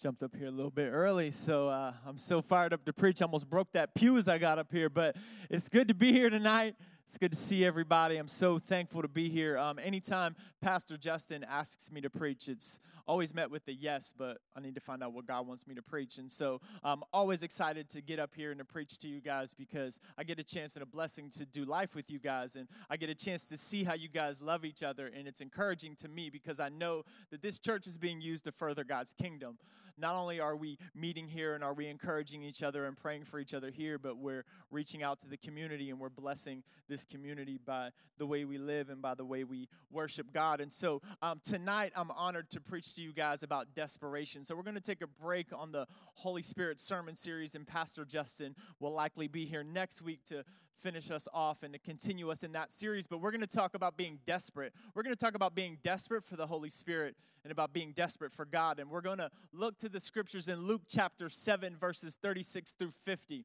jumped up here a little bit early, so uh, I'm so fired up to preach. I Almost broke that pew as I got up here, but it's good to be here tonight. It's good to see everybody. I'm so thankful to be here. Um, anytime Pastor Justin asks me to preach, it's always met with a yes, but I need to find out what God wants me to preach. And so I'm always excited to get up here and to preach to you guys because I get a chance and a blessing to do life with you guys. And I get a chance to see how you guys love each other. And it's encouraging to me because I know that this church is being used to further God's kingdom. Not only are we meeting here and are we encouraging each other and praying for each other here, but we're reaching out to the community and we're blessing this this community by the way we live and by the way we worship God. And so um, tonight, I'm honored to preach to you guys about desperation. So we're going to take a break on the Holy Spirit sermon series, and Pastor Justin will likely be here next week to finish us off and to continue us in that series. But we're going to talk about being desperate. We're going to talk about being desperate for the Holy Spirit and about being desperate for God. And we're going to look to the scriptures in Luke chapter 7, verses 36 through 50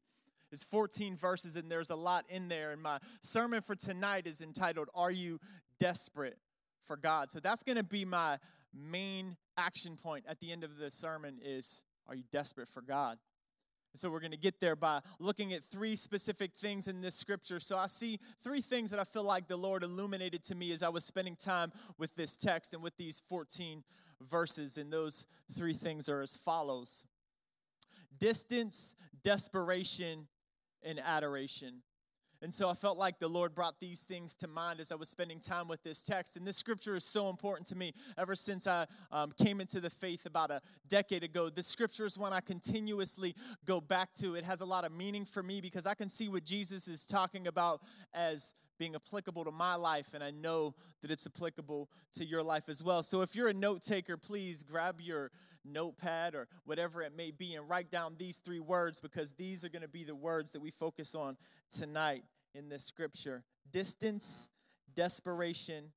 It's 14 verses and there's a lot in there and my sermon for tonight is entitled are you desperate for god so that's going to be my main action point at the end of the sermon is are you desperate for god so we're going to get there by looking at three specific things in this scripture. So I see three things that I feel like the Lord illuminated to me as I was spending time with this text and with these 14 verses. And those three things are as follows distance, desperation, and adoration. And so I felt like the Lord brought these things to mind as I was spending time with this text. And this scripture is so important to me ever since I um, came into the faith about a decade ago. This scripture is one I continuously go back to. It has a lot of meaning for me because I can see what Jesus is talking about as being applicable to my life, and I know that it's applicable to your life as well. So if you're a note taker, please grab your notepad or whatever it may be and write down these three words because these are going to be the words that we focus on tonight in this scripture distance, desperation,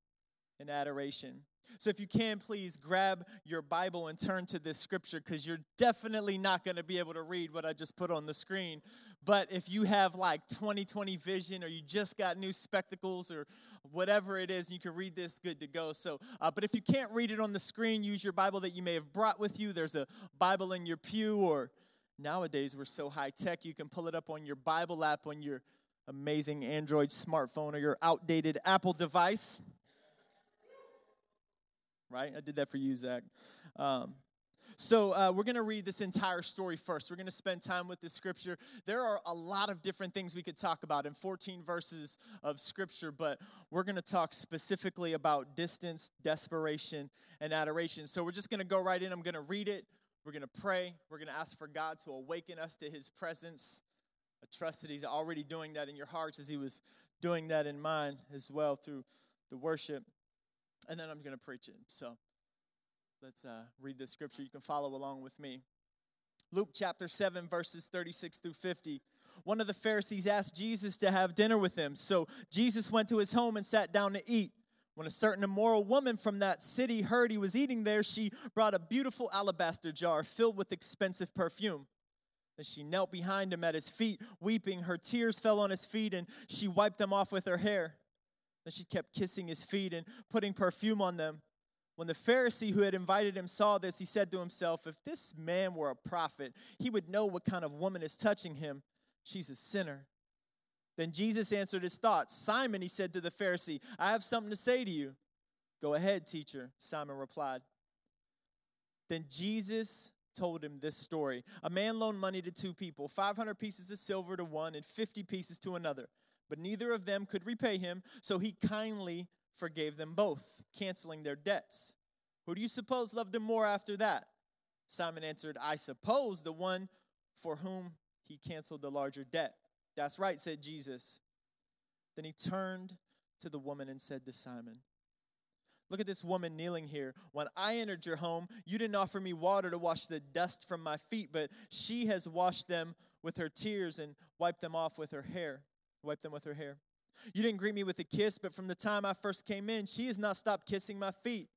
and adoration. So, if you can, please grab your Bible and turn to this scripture because you're definitely not going to be able to read what I just put on the screen. But if you have like 2020 vision or you just got new spectacles or whatever it is, you can read this good to go. So, uh, but if you can't read it on the screen, use your Bible that you may have brought with you. There's a Bible in your pew, or nowadays we're so high tech, you can pull it up on your Bible app on your amazing Android smartphone or your outdated Apple device right? I did that for you, Zach. Um, so uh, we're going to read this entire story first. We're going to spend time with this scripture. There are a lot of different things we could talk about in 14 verses of scripture, but we're going to talk specifically about distance, desperation, and adoration. So we're just going to go right in. I'm going to read it. We're going to pray. We're going to ask for God to awaken us to his presence. I trust that he's already doing that in your hearts as he was doing that in mine as well through the worship and then I'm going to preach it. So let's uh, read this scripture. You can follow along with me. Luke chapter 7, verses 36 through 50. One of the Pharisees asked Jesus to have dinner with him. So Jesus went to his home and sat down to eat. When a certain immoral woman from that city heard he was eating there, she brought a beautiful alabaster jar filled with expensive perfume. Then she knelt behind him at his feet, weeping. Her tears fell on his feet, and she wiped them off with her hair. Then she kept kissing his feet and putting perfume on them. When the Pharisee who had invited him saw this, he said to himself, If this man were a prophet, he would know what kind of woman is touching him. She's a sinner. Then Jesus answered his thoughts. Simon, he said to the Pharisee, I have something to say to you. Go ahead, teacher, Simon replied. Then Jesus told him this story. A man loaned money to two people, 500 pieces of silver to one and 50 pieces to another but neither of them could repay him, so he kindly forgave them both, canceling their debts. Who do you suppose loved him more after that? Simon answered, I suppose the one for whom he canceled the larger debt. That's right, said Jesus. Then he turned to the woman and said to Simon, Look at this woman kneeling here. When I entered your home, you didn't offer me water to wash the dust from my feet, but she has washed them with her tears and wiped them off with her hair Wiped them with her hair. You didn't greet me with a kiss, but from the time I first came in, she has not stopped kissing my feet.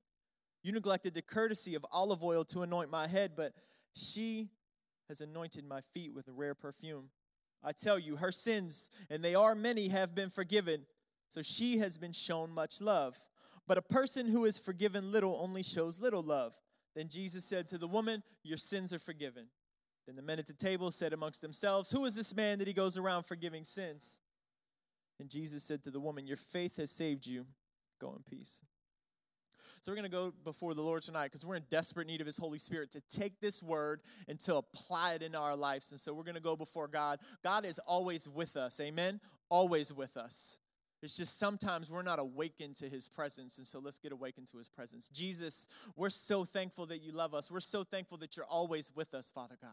You neglected the courtesy of olive oil to anoint my head, but she has anointed my feet with a rare perfume. I tell you, her sins, and they are many, have been forgiven, so she has been shown much love. But a person who is forgiven little only shows little love. Then Jesus said to the woman, Your sins are forgiven. Then the men at the table said amongst themselves, Who is this man that he goes around forgiving sins? And Jesus said to the woman, Your faith has saved you. Go in peace. So we're going to go before the Lord tonight because we're in desperate need of His Holy Spirit to take this word and to apply it into our lives. And so we're going to go before God. God is always with us. Amen? Always with us. It's just sometimes we're not awakened to his presence. And so let's get awakened to his presence. Jesus, we're so thankful that you love us. We're so thankful that you're always with us, Father God.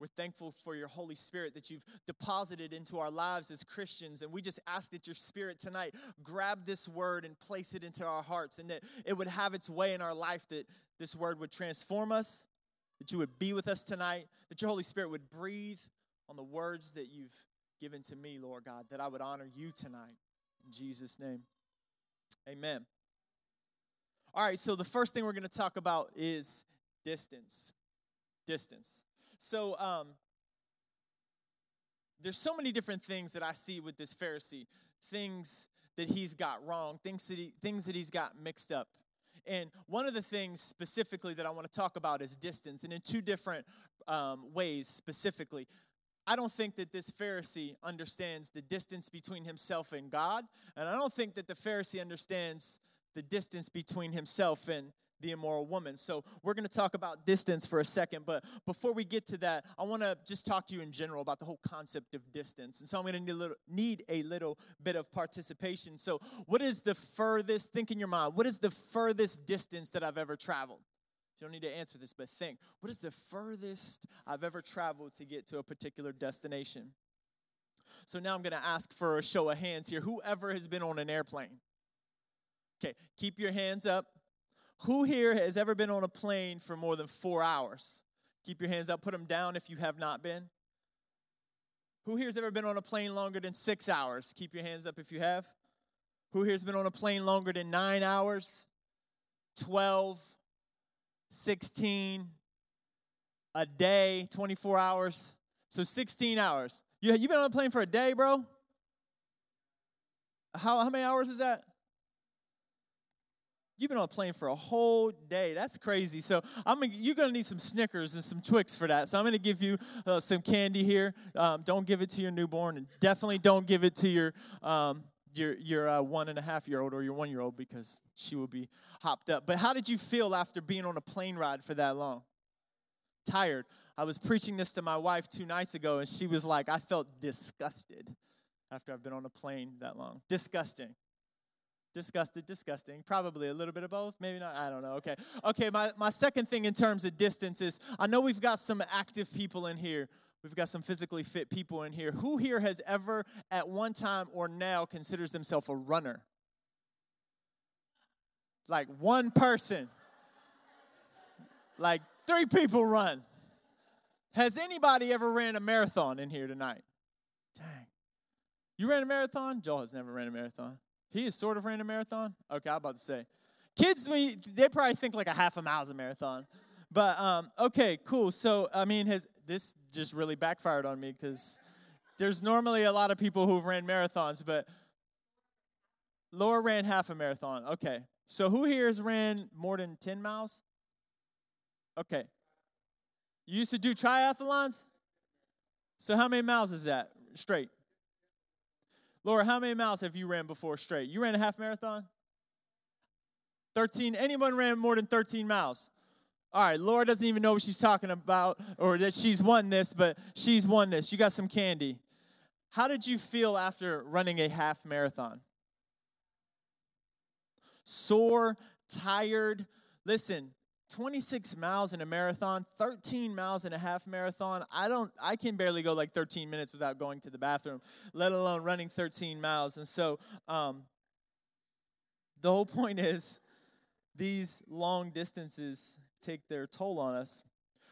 We're thankful for your Holy Spirit that you've deposited into our lives as Christians. And we just ask that your Spirit tonight grab this word and place it into our hearts and that it would have its way in our life, that this word would transform us, that you would be with us tonight, that your Holy Spirit would breathe on the words that you've given to me, Lord God, that I would honor you tonight. In Jesus' name, amen. All right, so the first thing we're going to talk about is distance. Distance. So, um, there's so many different things that I see with this Pharisee, things that he's got wrong, things that he, things that he's got mixed up. And one of the things specifically that I want to talk about is distance, and in two different um, ways specifically. I don't think that this Pharisee understands the distance between himself and God, and I don't think that the Pharisee understands the distance between himself and the immoral woman. So, we're going to talk about distance for a second, but before we get to that, I want to just talk to you in general about the whole concept of distance. And so, I'm going to need a little, need a little bit of participation. So, what is the furthest, think in your mind, what is the furthest distance that I've ever traveled? You don't need to answer this, but think what is the furthest I've ever traveled to get to a particular destination? So now I'm going to ask for a show of hands here. Whoever has been on an airplane? Okay, keep your hands up. Who here has ever been on a plane for more than four hours? Keep your hands up. Put them down if you have not been. Who here has ever been on a plane longer than six hours? Keep your hands up if you have. Who here has been on a plane longer than nine hours? 12, 16 a day, 24 hours. So 16 hours. You, you been on a plane for a day, bro? How, how many hours is that? You've been on a plane for a whole day. That's crazy. So I'm gonna, you're gonna need some Snickers and some Twix for that. So I'm gonna give you uh, some candy here. Um, don't give it to your newborn, and definitely don't give it to your um, your your uh, one and a half year old or your one year old because she will be hopped up. But how did you feel after being on a plane ride for that long? Tired. I was preaching this to my wife two nights ago, and she was like, "I felt disgusted after I've been on a plane that long. Disgusting." Disgusted, disgusting. Probably a little bit of both. Maybe not. I don't know. Okay. Okay. My, my second thing in terms of distance is I know we've got some active people in here We've got some physically fit people in here. Who here has ever, at one time or now, considers themselves a runner? Like one person. Like three people run. Has anybody ever ran a marathon in here tonight? Dang. You ran a marathon? Joel has never ran a marathon. He is sort of ran a marathon? Okay, I'm about to say. Kids, they probably think like a half a mile is a marathon. But um, okay, cool. So I mean, has this just really backfired on me because there's normally a lot of people who've ran marathons, but Laura ran half a marathon. Okay. So who here has ran more than 10 miles? Okay. You used to do triathlons? So how many miles is that straight? Laura, how many miles have you ran before straight? You ran a half marathon? 13. Anyone ran more than 13 miles? All right, Laura doesn't even know what she's talking about or that she's won this, but she's won this. You got some candy. How did you feel after running a half marathon? Sore, tired. Listen, 26 miles in a marathon, 13 miles in a half marathon. I don't I can barely go like 13 minutes without going to the bathroom, let alone running 13 miles. And so um, the whole point is these long distances take their toll on us.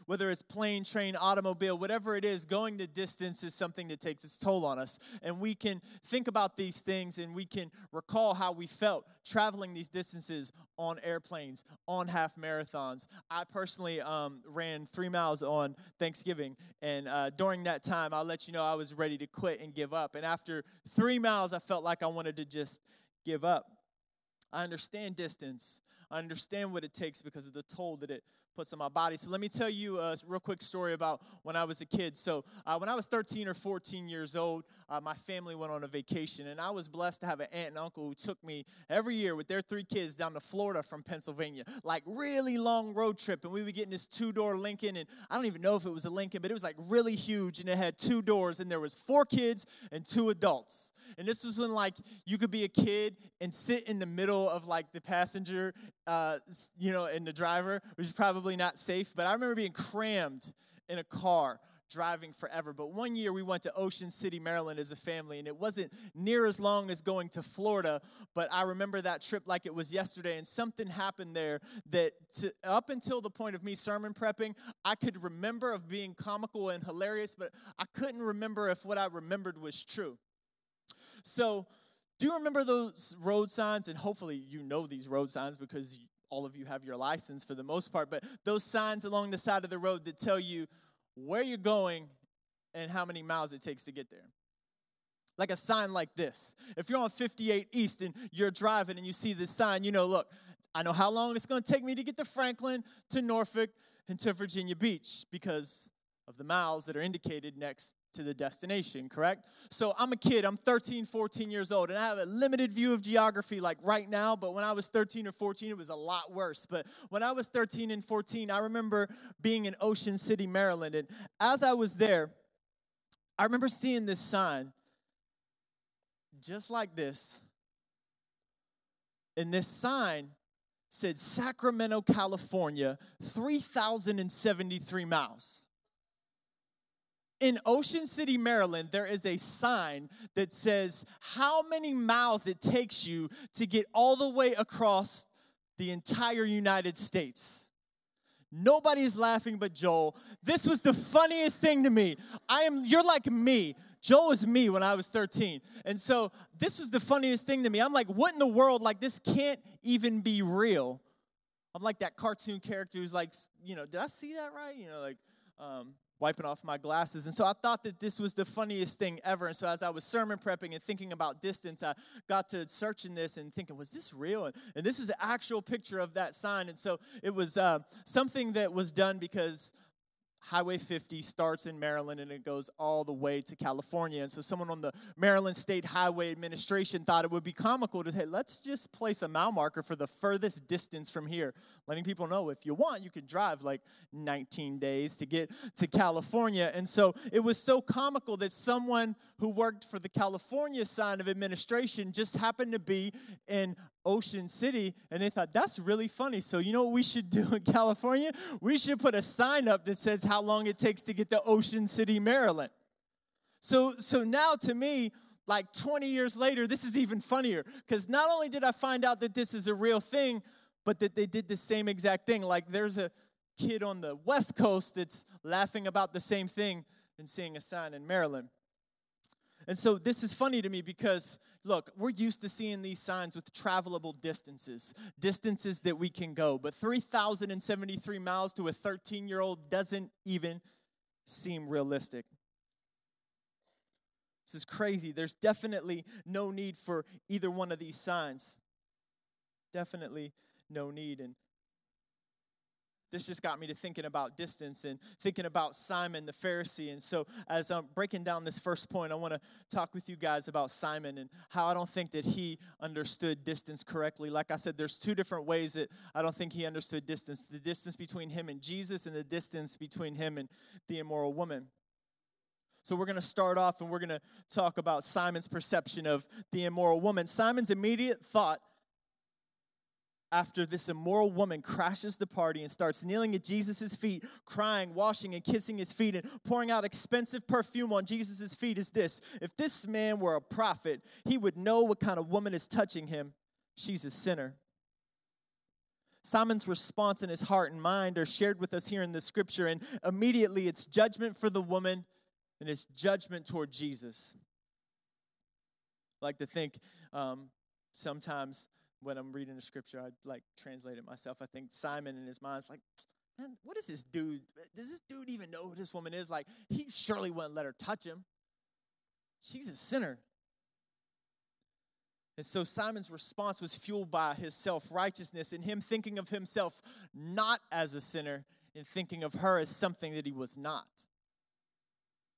Whether it's plane, train, automobile, whatever it is, going the distance is something that takes its toll on us. And we can think about these things and we can recall how we felt traveling these distances on airplanes, on half marathons. I personally um, ran three miles on Thanksgiving. And uh, during that time, I'll let you know I was ready to quit and give up. And after three miles, I felt like I wanted to just give up. I understand distance. I understand what it takes because of the toll that it puts on my body. So let me tell you a real quick story about when I was a kid. So uh, when I was 13 or 14 years old, uh, my family went on a vacation, and I was blessed to have an aunt and uncle who took me every year with their three kids down to Florida from Pennsylvania, like really long road trip. And we would get in this two-door Lincoln, and I don't even know if it was a Lincoln, but it was like really huge, and it had two doors, and there was four kids and two adults. And this was when like you could be a kid and sit in the middle of like the passenger, uh, you know, and the driver, which is probably not safe. But I remember being crammed in a car driving forever. But one year we went to Ocean City, Maryland as a family, and it wasn't near as long as going to Florida, but I remember that trip like it was yesterday, and something happened there that to, up until the point of me sermon prepping, I could remember of being comical and hilarious, but I couldn't remember if what I remembered was true. So, do you remember those road signs? And hopefully, you know these road signs because all of you have your license for the most part, but those signs along the side of the road that tell you where you're going and how many miles it takes to get there. Like a sign like this. If you're on 58 East and you're driving and you see this sign, you know, look, I know how long it's going to take me to get to Franklin, to Norfolk, and to Virginia Beach because of the miles that are indicated next to the destination, correct? So I'm a kid, I'm 13, 14 years old, and I have a limited view of geography like right now, but when I was 13 or 14, it was a lot worse. But when I was 13 and 14, I remember being in Ocean City, Maryland, and as I was there, I remember seeing this sign just like this. And this sign said Sacramento, California, 3,073 miles in Ocean City, Maryland, there is a sign that says how many miles it takes you to get all the way across the entire United States. Nobody's laughing but Joel. This was the funniest thing to me. I am you're like me. Joel was me when I was 13. And so this was the funniest thing to me. I'm like, what in the world? Like, this can't even be real. I'm like that cartoon character who's like, you know, did I see that right? You know, like, um, wiping off my glasses. And so I thought that this was the funniest thing ever. And so as I was sermon prepping and thinking about distance, I got to searching this and thinking, was this real? And, and this is an actual picture of that sign. And so it was uh, something that was done because Highway 50 starts in Maryland and it goes all the way to California. And so someone on the Maryland State Highway Administration thought it would be comical to say, let's just place a mile marker for the furthest distance from here, letting people know if you want, you could drive like 19 days to get to California. And so it was so comical that someone who worked for the California side of administration just happened to be in Ocean City, and they thought, that's really funny. So, you know what we should do in California? We should put a sign up that says how long it takes to get to Ocean City, Maryland. So, so now to me, like 20 years later, this is even funnier because not only did I find out that this is a real thing, but that they did the same exact thing. Like there's a kid on the West Coast that's laughing about the same thing and seeing a sign in Maryland. And so this is funny to me because, look, we're used to seeing these signs with travelable distances, distances that we can go. But 3,073 miles to a 13 year old doesn't even seem realistic. This is crazy. There's definitely no need for either one of these signs. Definitely no need. And this just got me to thinking about distance and thinking about Simon the Pharisee. And so, as I'm breaking down this first point, I want to talk with you guys about Simon and how I don't think that he understood distance correctly. Like I said, there's two different ways that I don't think he understood distance the distance between him and Jesus, and the distance between him and the immoral woman. So, we're going to start off and we're going to talk about Simon's perception of the immoral woman. Simon's immediate thought after this immoral woman crashes the party and starts kneeling at Jesus' feet, crying, washing, and kissing his feet, and pouring out expensive perfume on Jesus' feet is this If this man were a prophet, he would know what kind of woman is touching him. She's a sinner. Simon's response in his heart and mind are shared with us here in the scripture, and immediately it's judgment for the woman and it's judgment toward Jesus. I like to think um, sometimes when I'm reading the scripture, I like translate it myself. I think Simon in his mind's like, man, what is this dude? Does this dude even know who this woman is? Like, he surely wouldn't let her touch him. She's a sinner. And so Simon's response was fueled by his self righteousness and him thinking of himself not as a sinner and thinking of her as something that he was not.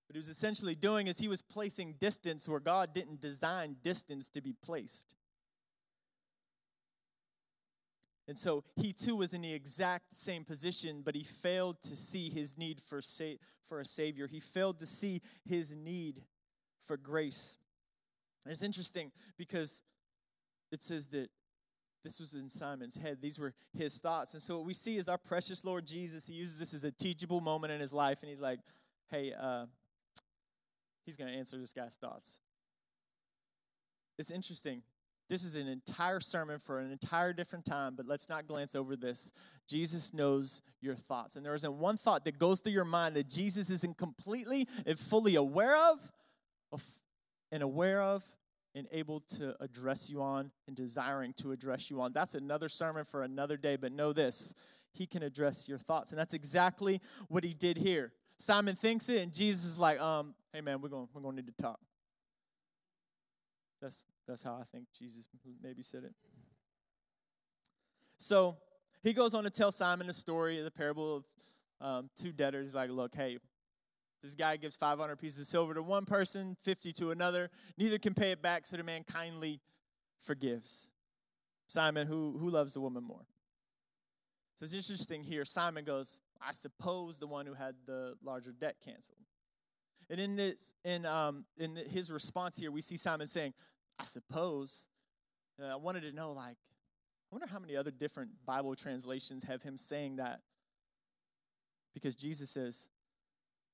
What he was essentially doing is he was placing distance where God didn't design distance to be placed. And so he too was in the exact same position, but he failed to see his need for, sa- for a Savior. He failed to see his need for grace. And it's interesting because it says that this was in Simon's head. These were his thoughts. And so what we see is our precious Lord Jesus. He uses this as a teachable moment in his life, and he's like, hey, uh, he's going to answer this guy's thoughts. It's interesting this is an entire sermon for an entire different time, but let's not glance over this. Jesus knows your thoughts. And there isn't one thought that goes through your mind that Jesus isn't completely and fully aware of, and aware of and able to address you on and desiring to address you on. That's another sermon for another day, but know this He can address your thoughts. And that's exactly what He did here. Simon thinks it, and Jesus is like, um, hey man, we're going we're going to need to talk. That's that's how I think Jesus maybe said it. So he goes on to tell Simon the story of the parable of um, two debtors. He's like, look, hey, this guy gives 500 pieces of silver to one person, 50 to another. Neither can pay it back, so the man kindly forgives. Simon, who, who loves the woman more? So it's interesting here. Simon goes, I suppose the one who had the larger debt canceled. And in this, in um, in his response here, we see Simon saying, "I suppose." And I wanted to know, like, I wonder how many other different Bible translations have him saying that. Because Jesus says,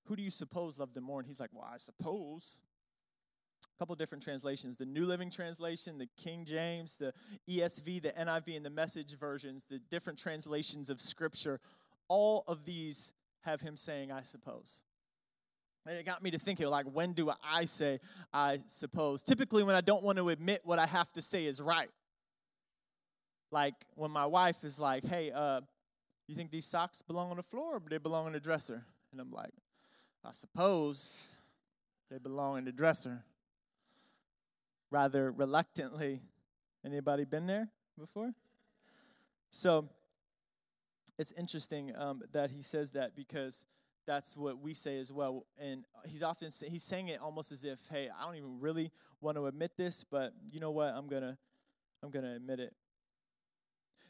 "Who do you suppose loved him more?" And he's like, "Well, I suppose." A couple different translations: the New Living Translation, the King James, the ESV, the NIV, and the Message versions. The different translations of Scripture. All of these have him saying, "I suppose." It got me to thinking, like, when do I say I suppose? Typically, when I don't want to admit what I have to say is right. Like when my wife is like, hey, uh, you think these socks belong on the floor or they belong in the dresser? And I'm like, I suppose they belong in the dresser. Rather reluctantly. Anybody been there before? So it's interesting um, that he says that because that's what we say as well. And he's often he's saying it almost as if, "Hey, I don't even really want to admit this, but you know what? I'm gonna I'm gonna admit it."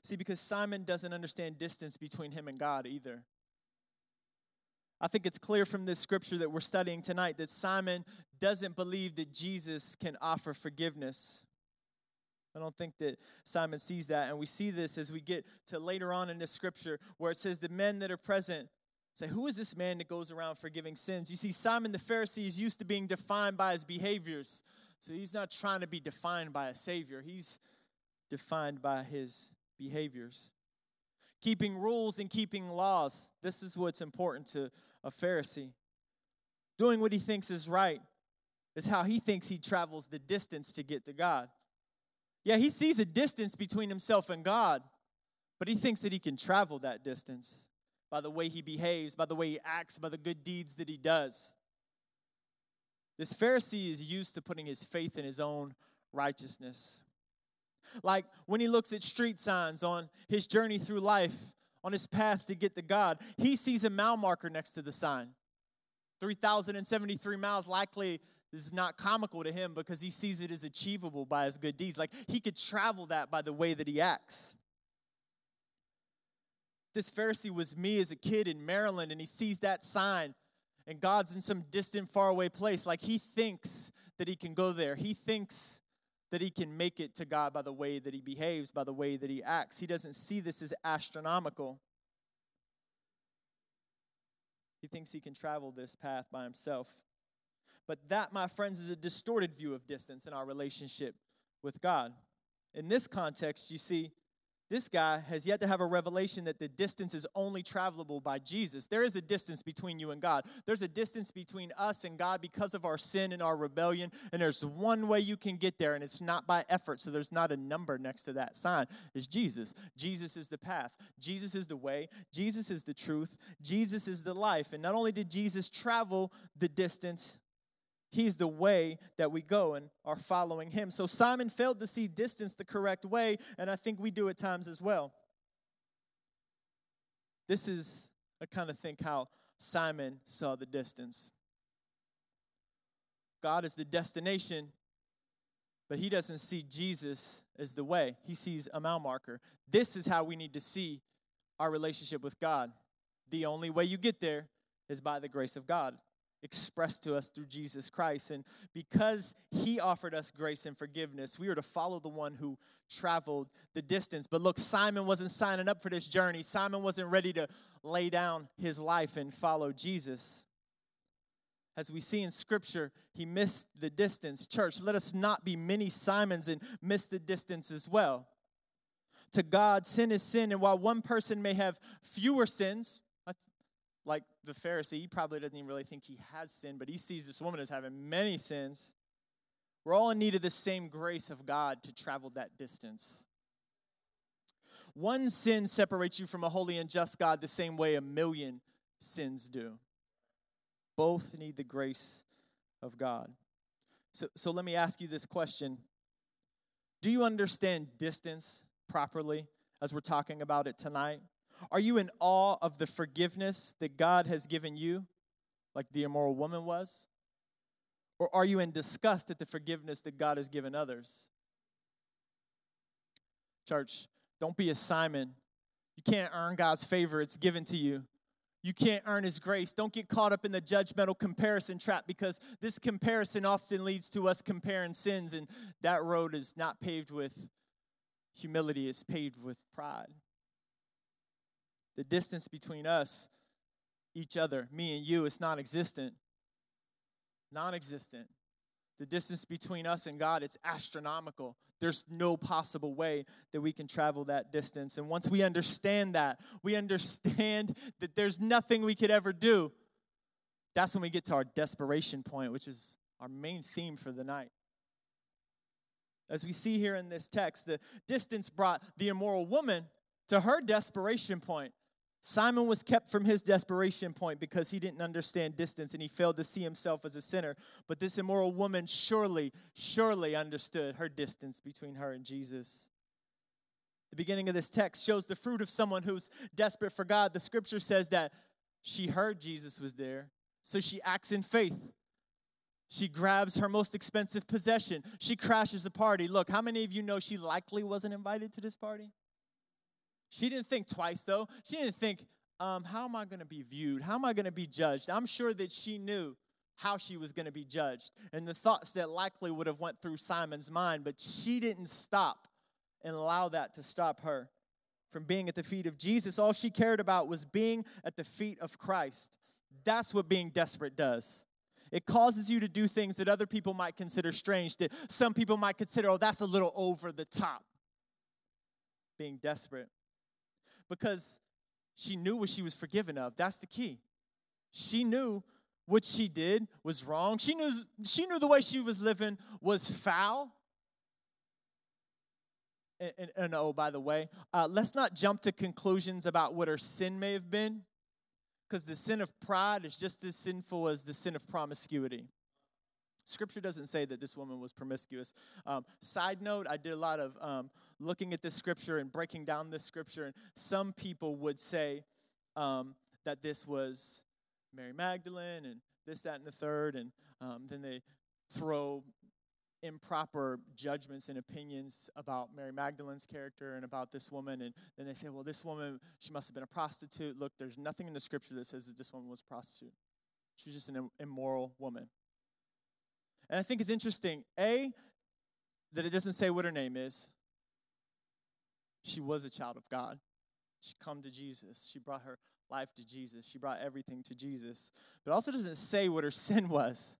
See, because Simon doesn't understand distance between him and God either. I think it's clear from this scripture that we're studying tonight that Simon doesn't believe that Jesus can offer forgiveness. I don't think that Simon sees that. And we see this as we get to later on in this scripture where it says, The men that are present Say, who is this man that goes around forgiving sins? You see, Simon the Pharisee is used to being defined by his behaviors. So he's not trying to be defined by a Savior, he's defined by his behaviors. Keeping rules and keeping laws. This is what's important to a Pharisee. Doing what he thinks is right is how he thinks he travels the distance to get to God. Yeah, he sees a distance between himself and God, but he thinks that he can travel that distance by the way he behaves, by the way he acts, by the good deeds that he does. This Pharisee is used to putting his faith in his own righteousness. Like when he looks at street signs on his journey through life, on his path to get to God, he sees a mile marker next to the sign. 3,073 miles likely is not comical to him because he sees it as achievable by his good deeds. Like he could travel that by the way that he acts this Pharisee was me as a kid in Maryland, and he sees that sign, and God's in some distant, faraway place. Like he thinks that he can go there. He thinks that he can make it to God by the way that he behaves, by the way that he acts. He doesn't see this as astronomical. He thinks he can travel this path by himself. But that, my friends, is a distorted view of distance in our relationship with God. In this context, you see, this guy has yet to have a revelation that the distance is only travelable by Jesus. There is a distance between you and God. There's a distance between us and God because of our sin and our rebellion. And there's one way you can get there, and it's not by effort. So there's not a number next to that sign. It's Jesus. Jesus is the path. Jesus is the way. Jesus is the truth. Jesus is the life. And not only did Jesus travel the distance, He's the way that we go and are following him. So Simon failed to see distance the correct way, and I think we do at times as well. This is, I kind of think how Simon saw the distance. God is the destination, but he doesn't see Jesus as the way. He sees a mile marker. This is how we need to see our relationship with God. The only way you get there is by the grace of God expressed to us through Jesus Christ. And because he offered us grace and forgiveness, we are to follow the one who traveled the distance. But look, Simon wasn't signing up for this journey. Simon wasn't ready to lay down his life and follow Jesus. As we see in Scripture, he missed the distance. Church, let us not be many Simons and miss the distance as well. To God, sin is sin, and while one person may have fewer sins, like the Pharisee, he probably doesn't even really think he has sin, but he sees this woman as having many sins. We're all in need of the same grace of God to travel that distance. One sin separates you from a holy and just God the same way a million sins do. Both need the grace of God. So, so let me ask you this question Do you understand distance properly as we're talking about it tonight? Are you in awe of the forgiveness that God has given you, like the immoral woman was? Or are you in disgust at the forgiveness that God has given others? Church, don't be a Simon. You can't earn God's favor, it's given to you. You can't earn His grace. Don't get caught up in the judgmental comparison trap because this comparison often leads to us comparing sins, and that road is not paved with humility, it's paved with pride. The distance between us, each other, me and you, is non existent. Non existent. The distance between us and God, it's astronomical. There's no possible way that we can travel that distance. And once we understand that, we understand that there's nothing we could ever do. That's when we get to our desperation point, which is our main theme for the night. As we see here in this text, the distance brought the immoral woman to her desperation point. Simon was kept from his desperation point because he didn't understand distance and he failed to see himself as a sinner. But this immoral woman surely, surely understood her distance between her and Jesus. The beginning of this text shows the fruit of someone who's desperate for God. The scripture says that she heard Jesus was there, so she acts in faith. She grabs her most expensive possession. She crashes the party. Look, how many of you know she likely wasn't invited to this party? She didn't think twice, though. She didn't think, um, how am I going to be viewed? How am I going to be judged? I'm sure that she knew how she was going to be judged and the thoughts that likely would have went through Simon's mind, but she didn't stop and allow that to stop her from being at the feet of Jesus. All she cared about was being at the feet of Christ. That's what being desperate does. It causes you to do things that other people might consider strange, that some people might consider, oh, that's a little over the top. Being desperate because she knew what she was forgiven of. That's the key. She knew what she did was wrong. She knew, she knew the way she was living was foul. And, and, and oh, by the way, uh, let's not jump to conclusions about what her sin may have been, because the sin of pride is just as sinful as the sin of promiscuity. Scripture doesn't say that this woman was promiscuous. Um, side note, I did a lot of um, looking at this scripture and breaking down this scripture, and some people would say um, that this was Mary Magdalene and this, that, and the third, and um, then they throw improper judgments and opinions about Mary Magdalene's character and about this woman. And then they say, well, this woman, she must have been a prostitute. Look, there's nothing in the scripture that says that this woman was a prostitute. She's just an immoral woman. And I think it's interesting, A, that it doesn't say what her name is. She was a child of God. She come to Jesus. She brought her life to Jesus. She brought everything to Jesus. But also doesn't say what her sin was.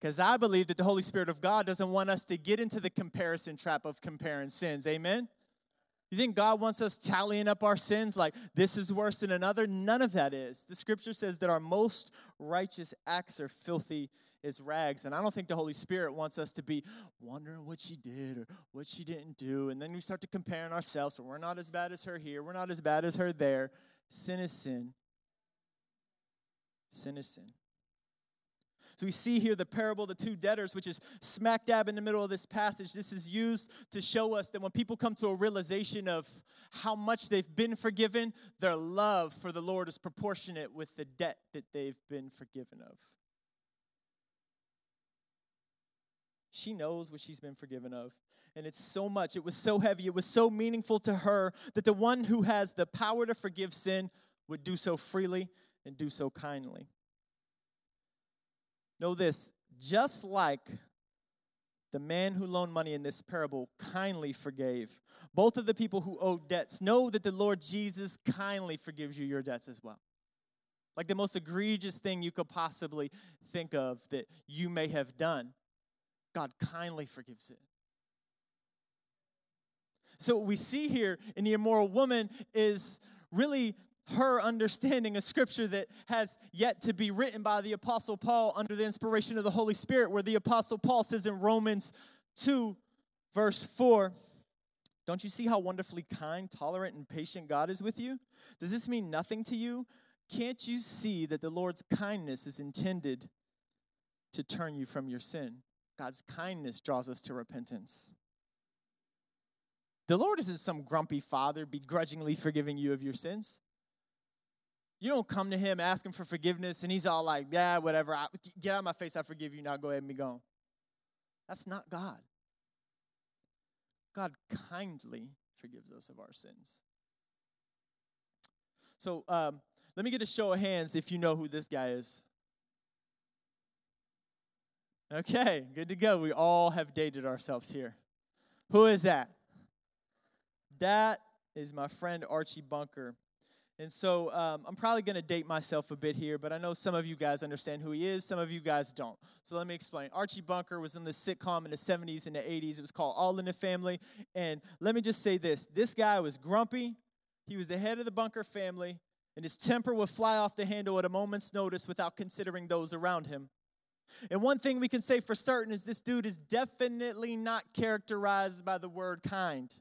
Because I believe that the Holy Spirit of God doesn't want us to get into the comparison trap of comparing sins. Amen? You think God wants us tallying up our sins like this is worse than another? None of that is. The scripture says that our most righteous acts are filthy as rags. And I don't think the Holy Spirit wants us to be wondering what she did or what she didn't do. And then we start to comparing ourselves. So we're not as bad as her here. We're not as bad as her there. Sin is sin. Sin is sin. So we see here the parable of the two debtors, which is smack dab in the middle of this passage. This is used to show us that when people come to a realization of how much they've been forgiven, their love for the Lord is proportionate with the debt that they've been forgiven of. She knows what she's been forgiven of. And it's so much, it was so heavy, it was so meaningful to her that the one who has the power to forgive sin would do so freely and do so kindly. Know this just like the man who loaned money in this parable kindly forgave both of the people who owed debts, know that the Lord Jesus kindly forgives you your debts as well. Like the most egregious thing you could possibly think of that you may have done, God kindly forgives it. So, what we see here in the immoral woman is really her understanding of scripture that has yet to be written by the Apostle Paul under the inspiration of the Holy Spirit, where the Apostle Paul says in Romans 2, verse 4, Don't you see how wonderfully kind, tolerant, and patient God is with you? Does this mean nothing to you? Can't you see that the Lord's kindness is intended to turn you from your sin? God's kindness draws us to repentance. The Lord isn't some grumpy father begrudgingly forgiving you of your sins. You don't come to him, ask him for forgiveness, and he's all like, yeah, whatever. I, get out of my face. I forgive you. Now go ahead and be gone. That's not God. God kindly forgives us of our sins. So um, let me get a show of hands if you know who this guy is. Okay, good to go. We all have dated ourselves here. Who is that? That is my friend Archie Bunker. And so um, I'm probably going to date myself a bit here, but I know some of you guys understand who he is, some of you guys don't. So let me explain. Archie Bunker was in the sitcom in the 70s and the 80s. It was called All in the Family. And let me just say this this guy was grumpy, he was the head of the Bunker family, and his temper would fly off the handle at a moment's notice without considering those around him. And one thing we can say for certain is this dude is definitely not characterized by the word kind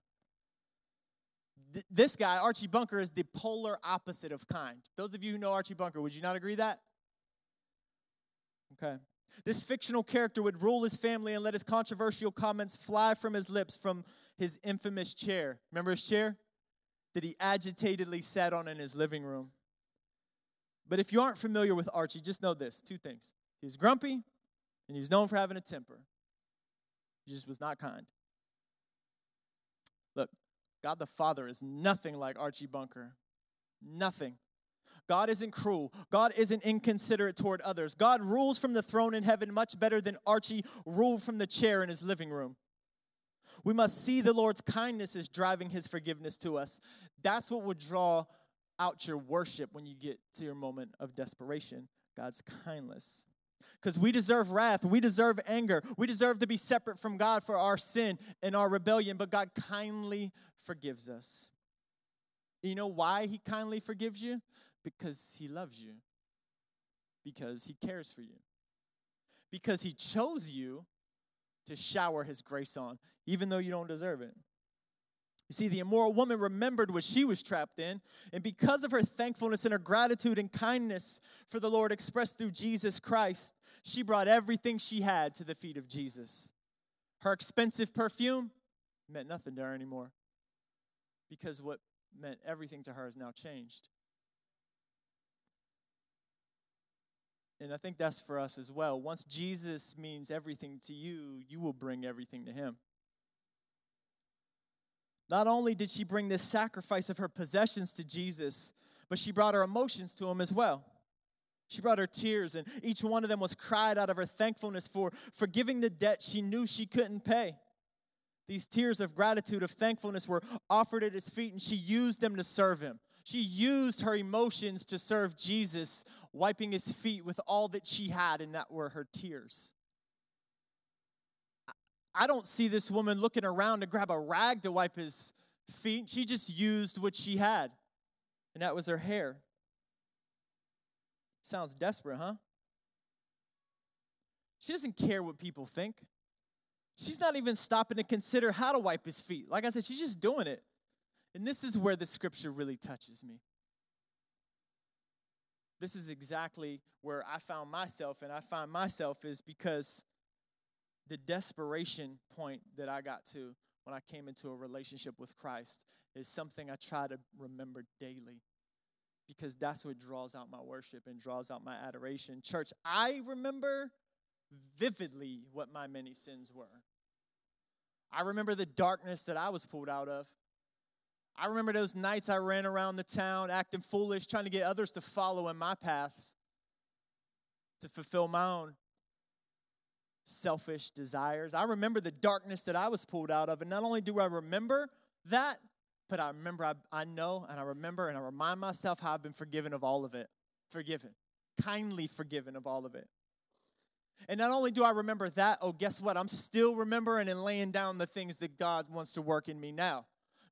th- this guy, Archie Bunker, is the polar opposite of kind. Those of you who know Archie Bunker, would you not agree that? Okay. This fictional character would rule his family and let his controversial comments fly from his lips from his infamous chair. Remember his chair? That he agitatedly sat on in his living room. But if you aren't familiar with Archie, just know this two things. He was grumpy and he was known for having a temper. He just was not kind. Look, God the Father is nothing like Archie Bunker. Nothing. God isn't cruel. God isn't inconsiderate toward others. God rules from the throne in heaven much better than Archie ruled from the chair in his living room. We must see the Lord's kindness is driving his forgiveness to us. That's what will draw out your worship when you get to your moment of desperation God's kindness because we deserve wrath. We deserve anger. We deserve to be separate from God for our sin and our rebellion, but God kindly forgives us. You know why He kindly forgives you? Because He loves you, because He cares for you, because He chose you to shower His grace on, even though you don't deserve it. You see, the immoral woman remembered what she was trapped in, and because of her thankfulness and her gratitude and kindness for the Lord expressed through Jesus Christ, she brought everything she had to the feet of Jesus. Her expensive perfume meant nothing to her anymore because what meant everything to her has now changed. And I think that's for us as well. Once Jesus means everything to you, you will bring everything to him. Not only did she bring this sacrifice of her possessions to Jesus, but she brought her emotions to him as well. She brought her tears, and each one of them was cried out of her thankfulness for forgiving the debt she knew she couldn't pay. These tears of gratitude, of thankfulness were offered at his feet, and she used them to serve him. She used her emotions to serve Jesus, wiping his feet with all that she had, and that were her tears. I don't see this woman looking around to grab a rag to wipe his feet. She just used what she had, and that was her hair. Sounds desperate, huh? She doesn't care what people think. She's not even stopping to consider how to wipe his feet. Like I said, she's just doing it. And this is where the scripture really touches me. this is exactly where I found myself, and I find myself is because the desperation point that I got to when I came into a relationship with Christ is something I try to remember daily because that's what draws out my worship and draws out my adoration. Church, I remember vividly what my many sins were. I remember the darkness that I was pulled out of. I remember those nights I ran around the town acting foolish, trying to get others to follow in my paths to fulfill my own selfish desires. I remember the darkness that I was pulled out of. And not only do I remember that, but I remember, I, I know, and I remember, and I remind myself how I've been forgiven of all of it. Forgiven. Kindly forgiven of all of it. And not only do I remember that, oh, guess what? I'm still remembering and laying down the things that God wants to work in me now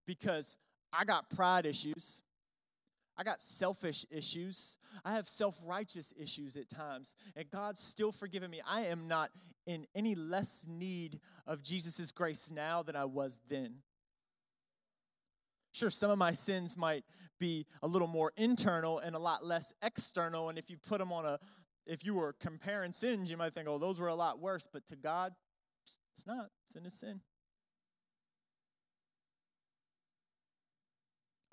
because I got pride issues. I got selfish issues. I have self righteous issues at times. And God's still forgiven me. I am not in any less need of Jesus' grace now than I was then. Sure, some of my sins might be a little more internal and a lot less external. And if you put them on a, if you were comparing sins, you might think, oh, those were a lot worse. But to God, it's not. Sin is sin.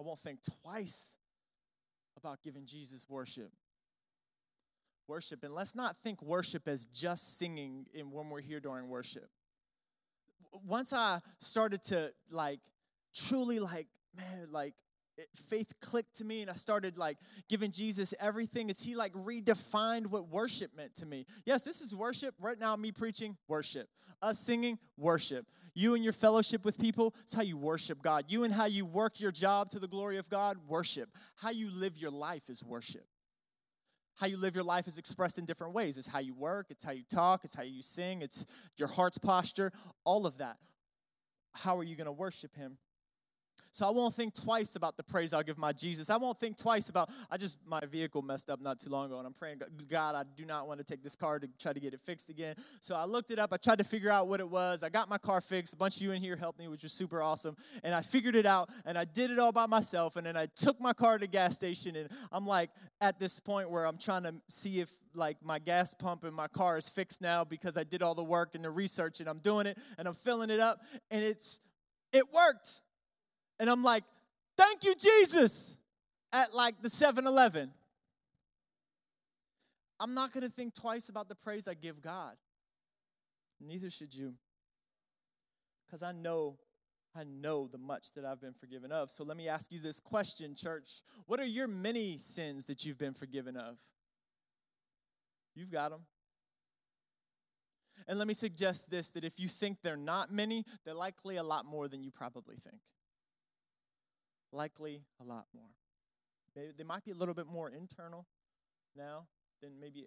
I won't think twice about giving Jesus worship. Worship, and let's not think worship as just singing in when we're here during worship. Once I started to like truly like, man, like it, faith clicked to me and I started like giving Jesus everything as he like redefined what worship meant to me. Yes, this is worship. Right now, me preaching, worship. Us singing, worship. You and your fellowship with people, it's how you worship God. You and how you work your job to the glory of God, worship. How you live your life is worship. How you live your life is expressed in different ways. It's how you work, it's how you talk, it's how you sing, it's your heart's posture, all of that. How are you going to worship Him? So I won't think twice about the praise I'll give my Jesus. I won't think twice about, I just, my vehicle messed up not too long ago, and I'm praying, God, I do not want to take this car to try to get it fixed again. So I looked it up. I tried to figure out what it was. I got my car fixed. A bunch of you in here helped me, which was super awesome. And I figured it out, and I did it all by myself. And then I took my car to the gas station, and I'm like at this point where I'm trying to see if like my gas pump in my car is fixed now because I did all the work and the research, and I'm doing it, and I'm filling it up, and it's it worked. And I'm like, thank you, Jesus, at like the 7 Eleven. I'm not going to think twice about the praise I give God. Neither should you. Because I know, I know the much that I've been forgiven of. So let me ask you this question, church. What are your many sins that you've been forgiven of? You've got them. And let me suggest this that if you think they're not many, they're likely a lot more than you probably think likely a lot more. They, they might be a little bit more internal now than maybe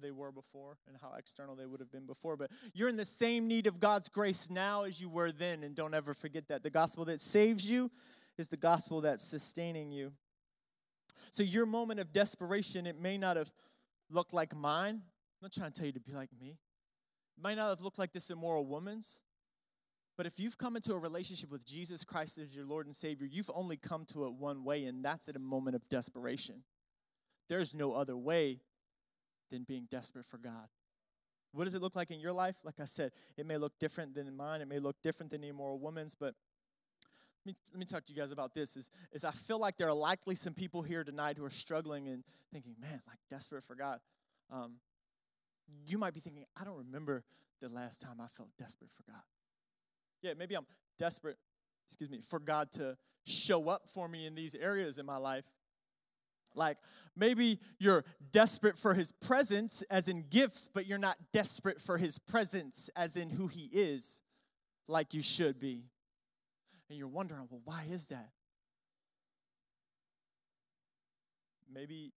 they were before and how external they would have been before. But you're in the same need of God's grace now as you were then, and don't ever forget that. The gospel that saves you is the gospel that's sustaining you. So your moment of desperation, it may not have looked like mine. I'm not trying to tell you to be like me. It might not have looked like this immoral woman's. But if you've come into a relationship with Jesus Christ as your Lord and Savior, you've only come to it one way, and that's at a moment of desperation. There's no other way than being desperate for God. What does it look like in your life? Like I said, it may look different than in mine. It may look different than the immoral woman's, but let me, let me talk to you guys about this. Is, is I feel like there are likely some people here tonight who are struggling and thinking, man, like desperate for God. Um, you might be thinking, I don't remember the last time I felt desperate for God. Yeah, maybe I'm desperate, excuse me, for God to show up for me in these areas in my life. Like maybe you're desperate for his presence as in gifts, but you're not desperate for his presence as in who he is, like you should be. And you're wondering, well, why is that? Maybe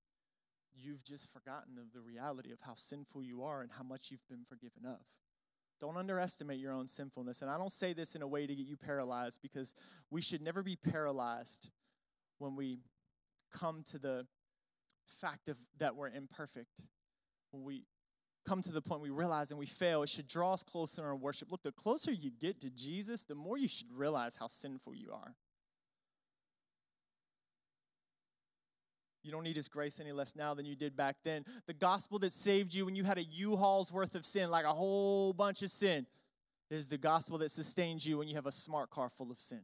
you've just forgotten of the reality of how sinful you are and how much you've been forgiven of. Don't underestimate your own sinfulness. And I don't say this in a way to get you paralyzed because we should never be paralyzed when we come to the fact of that we're imperfect. When we come to the point we realize and we fail, it should draw us closer in worship. Look, the closer you get to Jesus, the more you should realize how sinful you are. You don't need his grace any less now than you did back then. The gospel that saved you when you had a U-Haul's worth of sin, like a whole bunch of sin, is the gospel that sustains you when you have a smart car full of sin.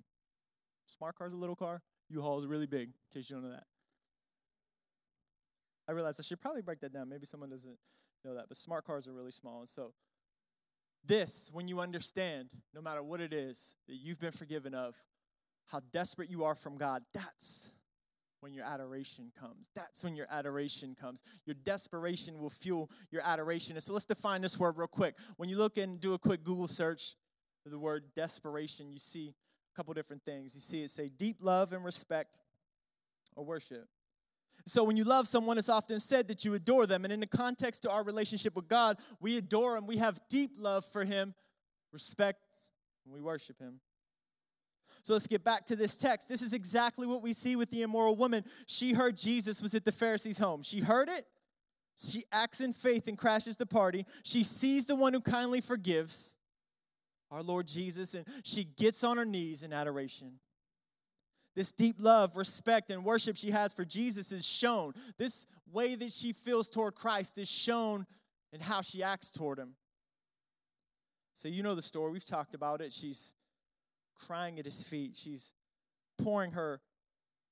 Smart car's a little car, U-Haul is really big, in case you don't know that. I realized I should probably break that down. Maybe someone doesn't know that, but smart cars are really small. And so, this, when you understand, no matter what it is that you've been forgiven of, how desperate you are from God, that's when your adoration comes. That's when your adoration comes. Your desperation will fuel your adoration. And so let's define this word real quick. When you look and do a quick Google search for the word desperation, you see a couple different things. You see it say deep love and respect or worship. So when you love someone, it's often said that you adore them. And in the context to our relationship with God, we adore him. We have deep love for him, respect, and we worship him. So let's get back to this text. This is exactly what we see with the immoral woman. She heard Jesus was at the Pharisee's home. She heard it. She acts in faith and crashes the party. She sees the one who kindly forgives, our Lord Jesus, and she gets on her knees in adoration. This deep love, respect, and worship she has for Jesus is shown. This way that she feels toward Christ is shown in how she acts toward him. So, you know the story. We've talked about it. She's crying at his feet. She's pouring her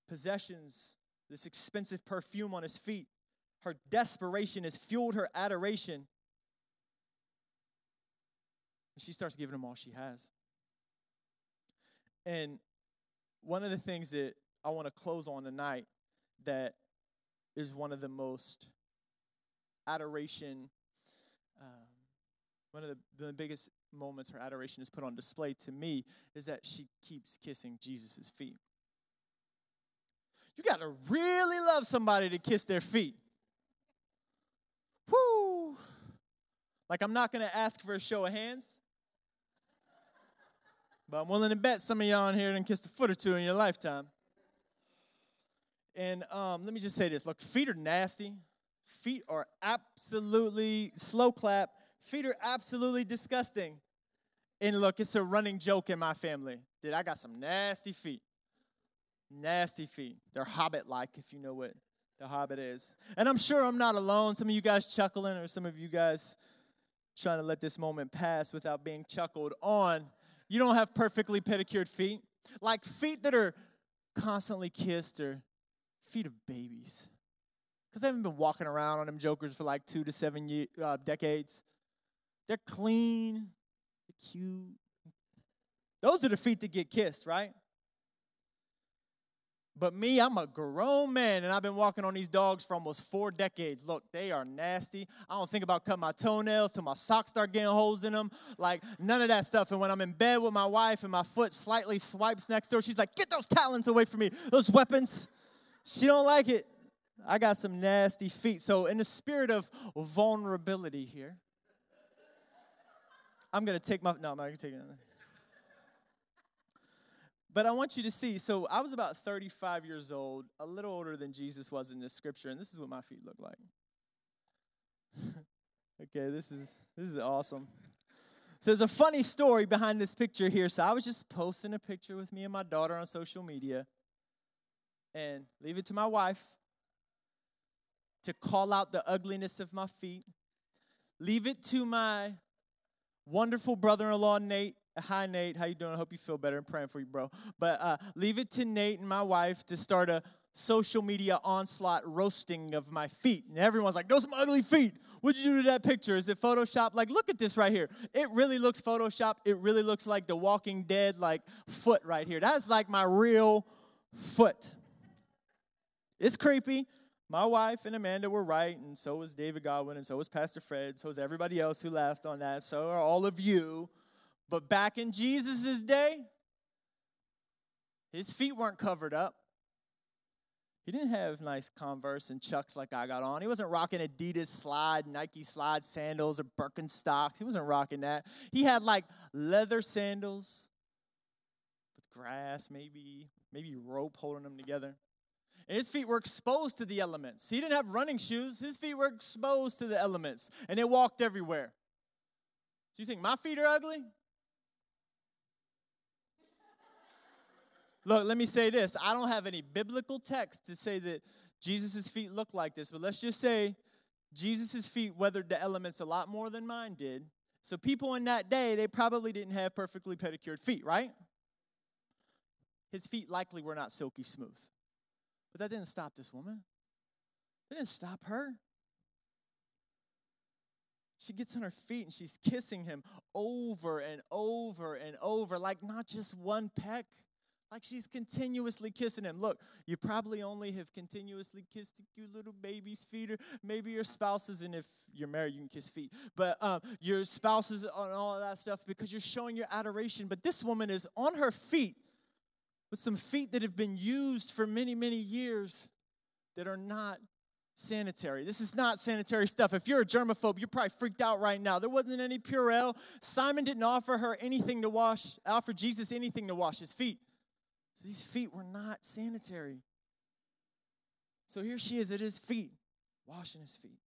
possessions, this expensive perfume on his feet. Her desperation has fueled her adoration. She starts giving him all she has. And one of the things that I want to close on tonight that is one of the most adoration, um, one of the, the biggest moments her adoration is put on display to me is that she keeps kissing Jesus' feet. You got to really love somebody to kiss their feet. Whoo! Like, I'm not going to ask for a show of hands, but I'm willing to bet some of y'all in here didn't kiss a foot or two in your lifetime. And um, let me just say this look, feet are nasty. Feet are absolutely slow clap. Feet are absolutely disgusting. And look, it's a running joke in my family. Dude, I got some nasty feet. Nasty feet. They're hobbit like, if you know what the hobbit is. And I'm sure I'm not alone. Some of you guys chuckling, or some of you guys trying to let this moment pass without being chuckled on. You don't have perfectly pedicured feet. Like feet that are constantly kissed or feet of babies. Because they haven't been walking around on them jokers for like two to seven year, uh, decades. They're clean, they're cute. Those are the feet that get kissed, right? But me, I'm a grown man, and I've been walking on these dogs for almost four decades. Look, they are nasty. I don't think about cutting my toenails till my socks start getting holes in them. Like, none of that stuff. And when I'm in bed with my wife and my foot slightly swipes next door, she's like, get those talons away from me, those weapons. She don't like it. I got some nasty feet. So, in the spirit of vulnerability here, I'm going to take my, no, I'm not going to take it. But I want you to see. So I was about 35 years old, a little older than Jesus was in this scripture, and this is what my feet look like. okay, this is this is awesome. So there's a funny story behind this picture here. So I was just posting a picture with me and my daughter on social media, and leave it to my wife to call out the ugliness of my feet. Leave it to my wonderful brother-in-law Nate. Hi Nate, how you doing? I hope you feel better. I'm praying for you, bro. But uh, leave it to Nate and my wife to start a social media onslaught roasting of my feet. And everyone's like, those some ugly feet. What'd you do to that picture? Is it Photoshop? Like, look at this right here. It really looks Photoshop. It really looks like the Walking Dead like foot right here. That's like my real foot. It's creepy. My wife and Amanda were right, and so was David Godwin, and so was Pastor Fred, so was everybody else who laughed on that, so are all of you. But back in Jesus' day, his feet weren't covered up. He didn't have nice Converse and Chucks like I got on. He wasn't rocking Adidas slide, Nike slide sandals, or Birkenstocks. He wasn't rocking that. He had like leather sandals with grass, maybe, maybe rope holding them together. And his feet were exposed to the elements. He didn't have running shoes, his feet were exposed to the elements, and they walked everywhere. Do you think my feet are ugly? Look, let me say this. I don't have any biblical text to say that Jesus' feet look like this, but let's just say Jesus' feet weathered the elements a lot more than mine did. So people in that day, they probably didn't have perfectly pedicured feet, right? His feet likely were not silky smooth. But that didn't stop this woman. That didn't stop her. She gets on her feet and she's kissing him over and over and over, like not just one peck, like she's continuously kissing him. Look, you probably only have continuously kissed a your little baby's feet, or maybe your spouses, and if you're married, you can kiss feet. But um, your spouses and all that stuff because you're showing your adoration. But this woman is on her feet with some feet that have been used for many, many years that are not sanitary. This is not sanitary stuff. If you're a germaphobe, you're probably freaked out right now. There wasn't any Purell. Simon didn't offer her anything to wash, offer Jesus anything to wash his feet. So these feet were not sanitary. So here she is at his feet, washing his feet,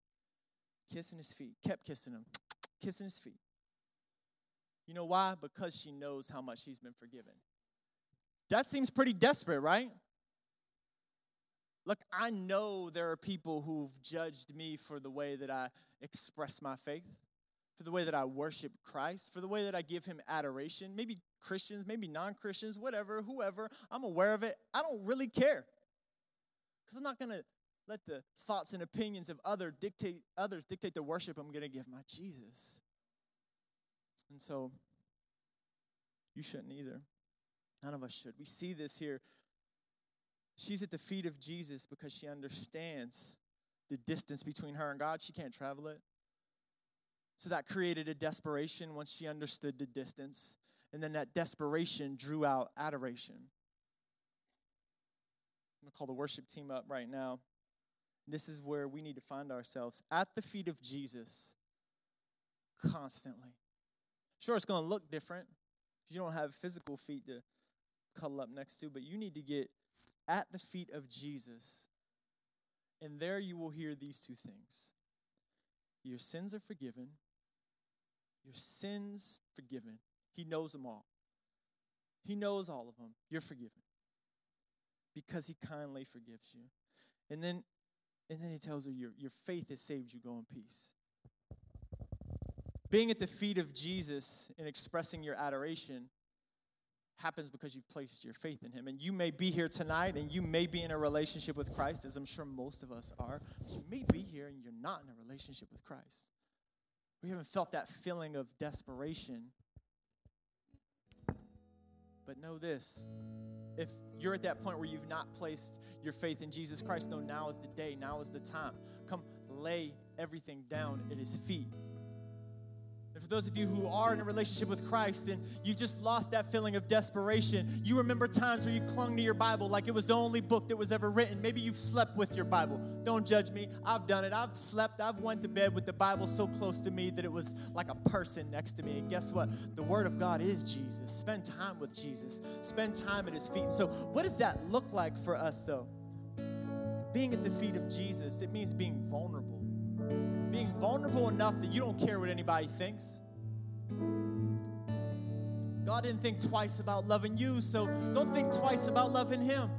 kissing his feet, kept kissing him, kissing his feet. You know why? Because she knows how much he's been forgiven. That seems pretty desperate, right? Look, I know there are people who've judged me for the way that I express my faith, for the way that I worship Christ, for the way that I give him adoration. Maybe Christians, maybe non Christians, whatever, whoever. I'm aware of it. I don't really care. Because I'm not going to let the thoughts and opinions of other dictate, others dictate the worship I'm going to give my Jesus. And so, you shouldn't either. None of us should. We see this here. She's at the feet of Jesus because she understands the distance between her and God. She can't travel it. So that created a desperation once she understood the distance. And then that desperation drew out adoration. I'm going to call the worship team up right now. This is where we need to find ourselves at the feet of Jesus constantly. Sure, it's going to look different. Because you don't have physical feet to cuddle up next to, but you need to get at the feet of Jesus. And there you will hear these two things Your sins are forgiven. Your sins forgiven. He knows them all. He knows all of them. You're forgiven because he kindly forgives you. And then and then he tells her your, your faith has saved you. Go in peace. Being at the feet of Jesus and expressing your adoration happens because you've placed your faith in him. And you may be here tonight and you may be in a relationship with Christ, as I'm sure most of us are. But you may be here and you're not in a relationship with Christ. We haven't felt that feeling of desperation. But know this if you're at that point where you've not placed your faith in Jesus Christ, know now is the day, now is the time. Come lay everything down at his feet and for those of you who are in a relationship with Christ and you've just lost that feeling of desperation, you remember times where you clung to your Bible like it was the only book that was ever written. Maybe you've slept with your Bible. Don't judge me. I've done it. I've slept. I've went to bed with the Bible so close to me that it was like a person next to me. And guess what? The Word of God is Jesus. Spend time with Jesus. Spend time at His feet. And so, what does that look like for us, though? Being at the feet of Jesus, it means being vulnerable being vulnerable enough that you don't care what anybody thinks. God didn't think twice about loving you, so don't think twice about loving Him.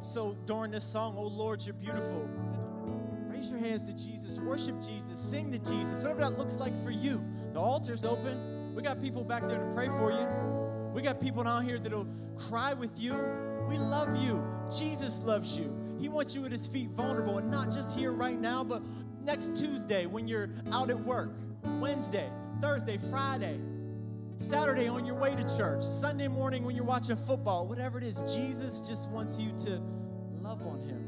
So during this song, Oh Lord, you're beautiful, raise your hands to Jesus, worship Jesus, sing to Jesus, whatever that looks like for you. The altar's open. We got people back there to pray for you. We got people down here that'll cry with you. We love you. Jesus loves you. He wants you at his feet vulnerable, and not just here right now, but next Tuesday when you're out at work, Wednesday, Thursday, Friday, Saturday on your way to church, Sunday morning when you're watching football, whatever it is, Jesus just wants you to love on him.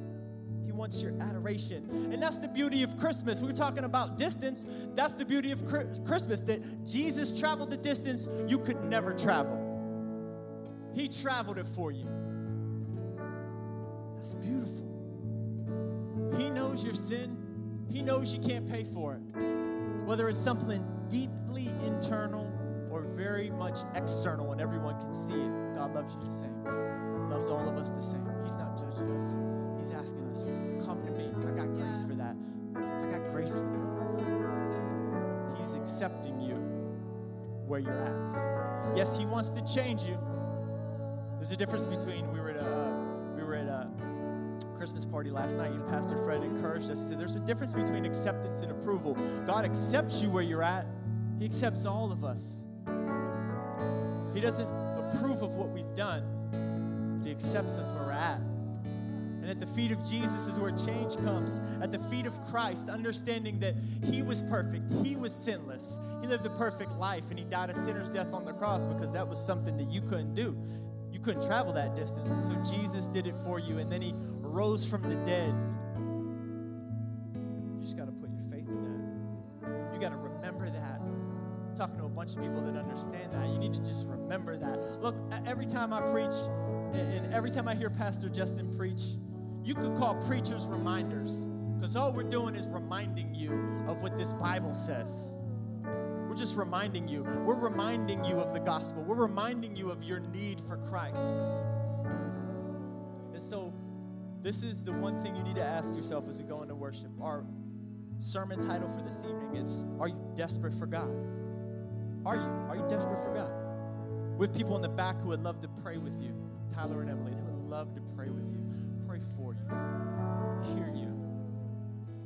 He wants your adoration. And that's the beauty of Christmas. We were talking about distance. That's the beauty of Christmas that Jesus traveled the distance you could never travel. He traveled it for you. That's beautiful. He knows your sin, He knows you can't pay for it. Whether it's something deeply internal or very much external and everyone can see it, God loves you the same. He loves all of us the same. He's not judging us, He's asking us, Come to me. I got grace for that. I got grace for that. He's accepting you where you're at. Yes, He wants to change you. There's a difference between we were at a Christmas party last night, and Pastor Fred encouraged us to there's a difference between acceptance and approval. God accepts you where you're at, He accepts all of us. He doesn't approve of what we've done, but He accepts us where we're at. And at the feet of Jesus is where change comes. At the feet of Christ, understanding that He was perfect, He was sinless, He lived a perfect life, and He died a sinner's death on the cross because that was something that you couldn't do. You couldn't travel that distance. And so Jesus did it for you, and then He rose from the dead. You just got to put your faith in that. You got to remember that. I'm talking to a bunch of people that understand that. You need to just remember that. Look, every time I preach, and every time I hear Pastor Justin preach, you could call preachers reminders because all we're doing is reminding you of what this Bible says. We're just reminding you. We're reminding you of the gospel. We're reminding you of your need for Christ. And so, this is the one thing you need to ask yourself as we go into worship. Our sermon title for this evening is Are you desperate for God? Are you? Are you desperate for God? Have people in the back who would love to pray with you. Tyler and Emily, they would love to pray with you pray for you, hear you.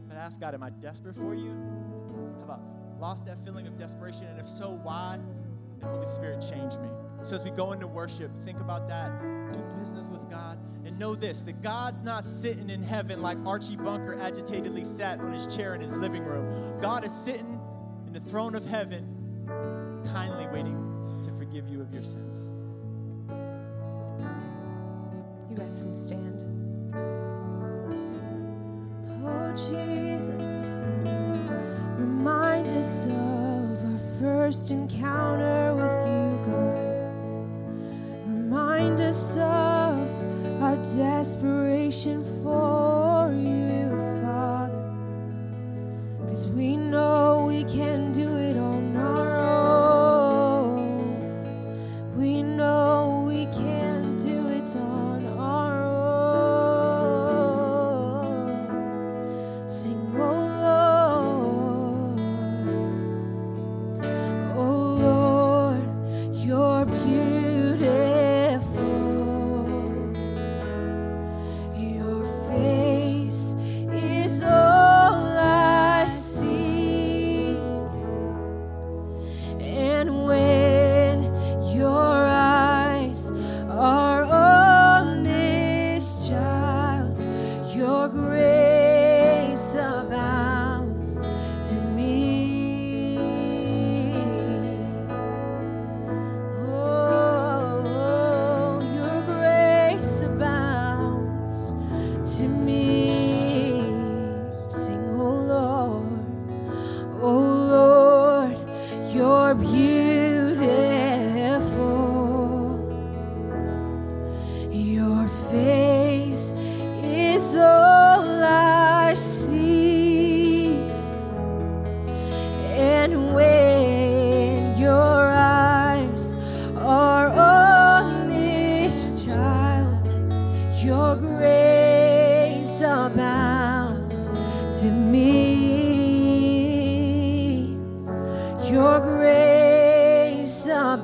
But ask God, am I desperate for you? Have I lost that feeling of desperation? And if so, why? And Holy Spirit, change me. So as we go into worship, think about that. Do business with God. And know this that God's not sitting in heaven like Archie Bunker agitatedly sat on his chair in his living room. God is sitting in the throne of heaven, kindly waiting to forgive you of your sins. You guys can stand. Oh, Jesus, remind us of our first encounter with you, God. Remind us of our desperation for you, Father. Because we know we can do it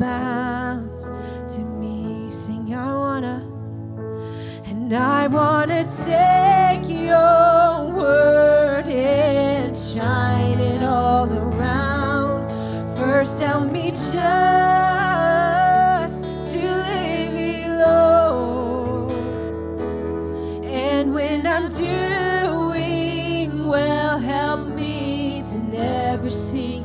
to me. Sing, I wanna, and I wanna take your word and shine it all around. First, help me just to live it, Lord. And when I'm doing well, help me to never seek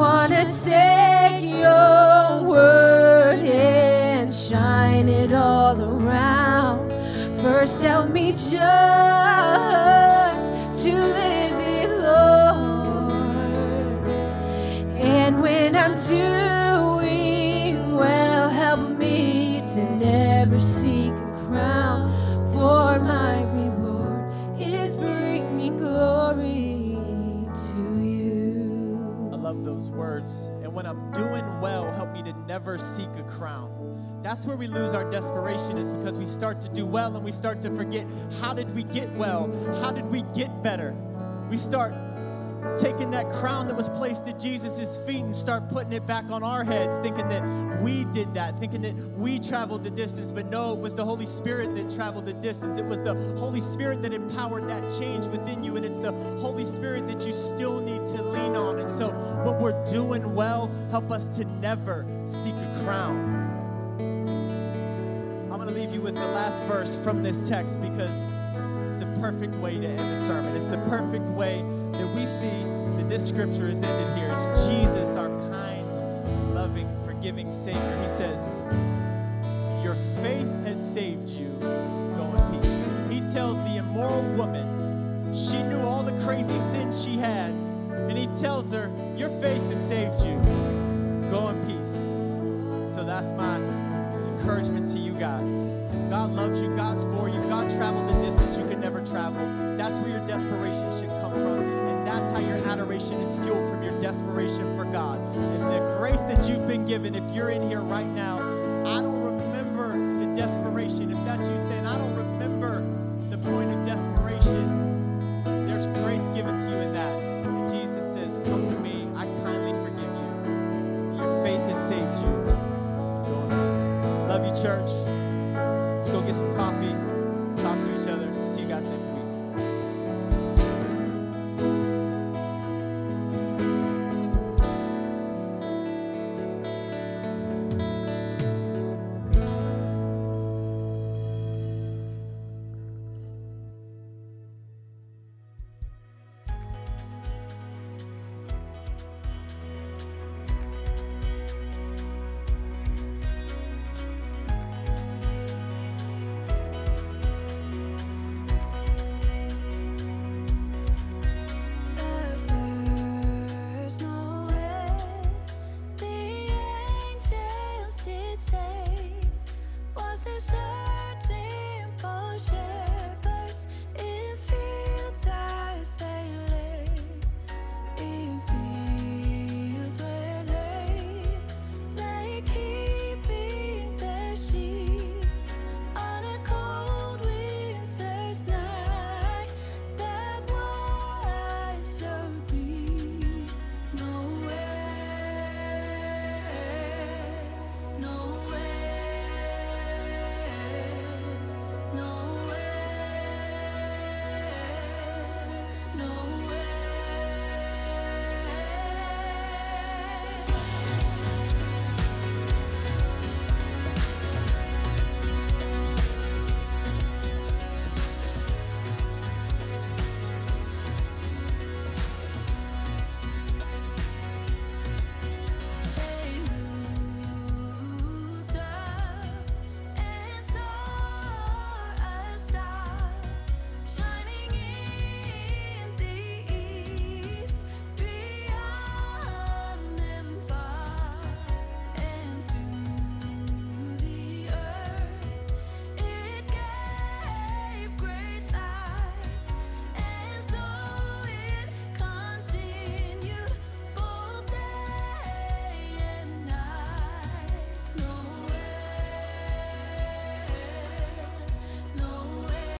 To take your word and shine it all around. First, help me just never seek a crown. That's where we lose our desperation, is because we start to do well and we start to forget how did we get well? How did we get better? We start taking that crown that was placed at Jesus' feet and start putting it back on our heads, thinking that we did that, thinking that we traveled the distance. But no, it was the Holy Spirit that traveled the distance. It was the Holy Spirit that empowered that change within you. And it's the Holy Spirit that you still need to lean on. And so when we're doing well, help us to never seek a crown. I'm going to leave you with the last verse from this text because it's the perfect way to end the sermon. It's the perfect way that we see that this scripture is ended here. It's Jesus, our kind, loving, forgiving Savior. He says, Your faith has saved you. Go in peace. He tells the immoral woman, she knew all the crazy sins she had, and he tells her, Your faith has saved you. Go in peace. So that's my encouragement to you guys. God loves you. God's travel. That's where your desperation should come from. And that's how your adoration is fueled from your desperation for God. And the grace that you've been given, if you're in here right now, I don't remember the desperation. If that's you saying, I don't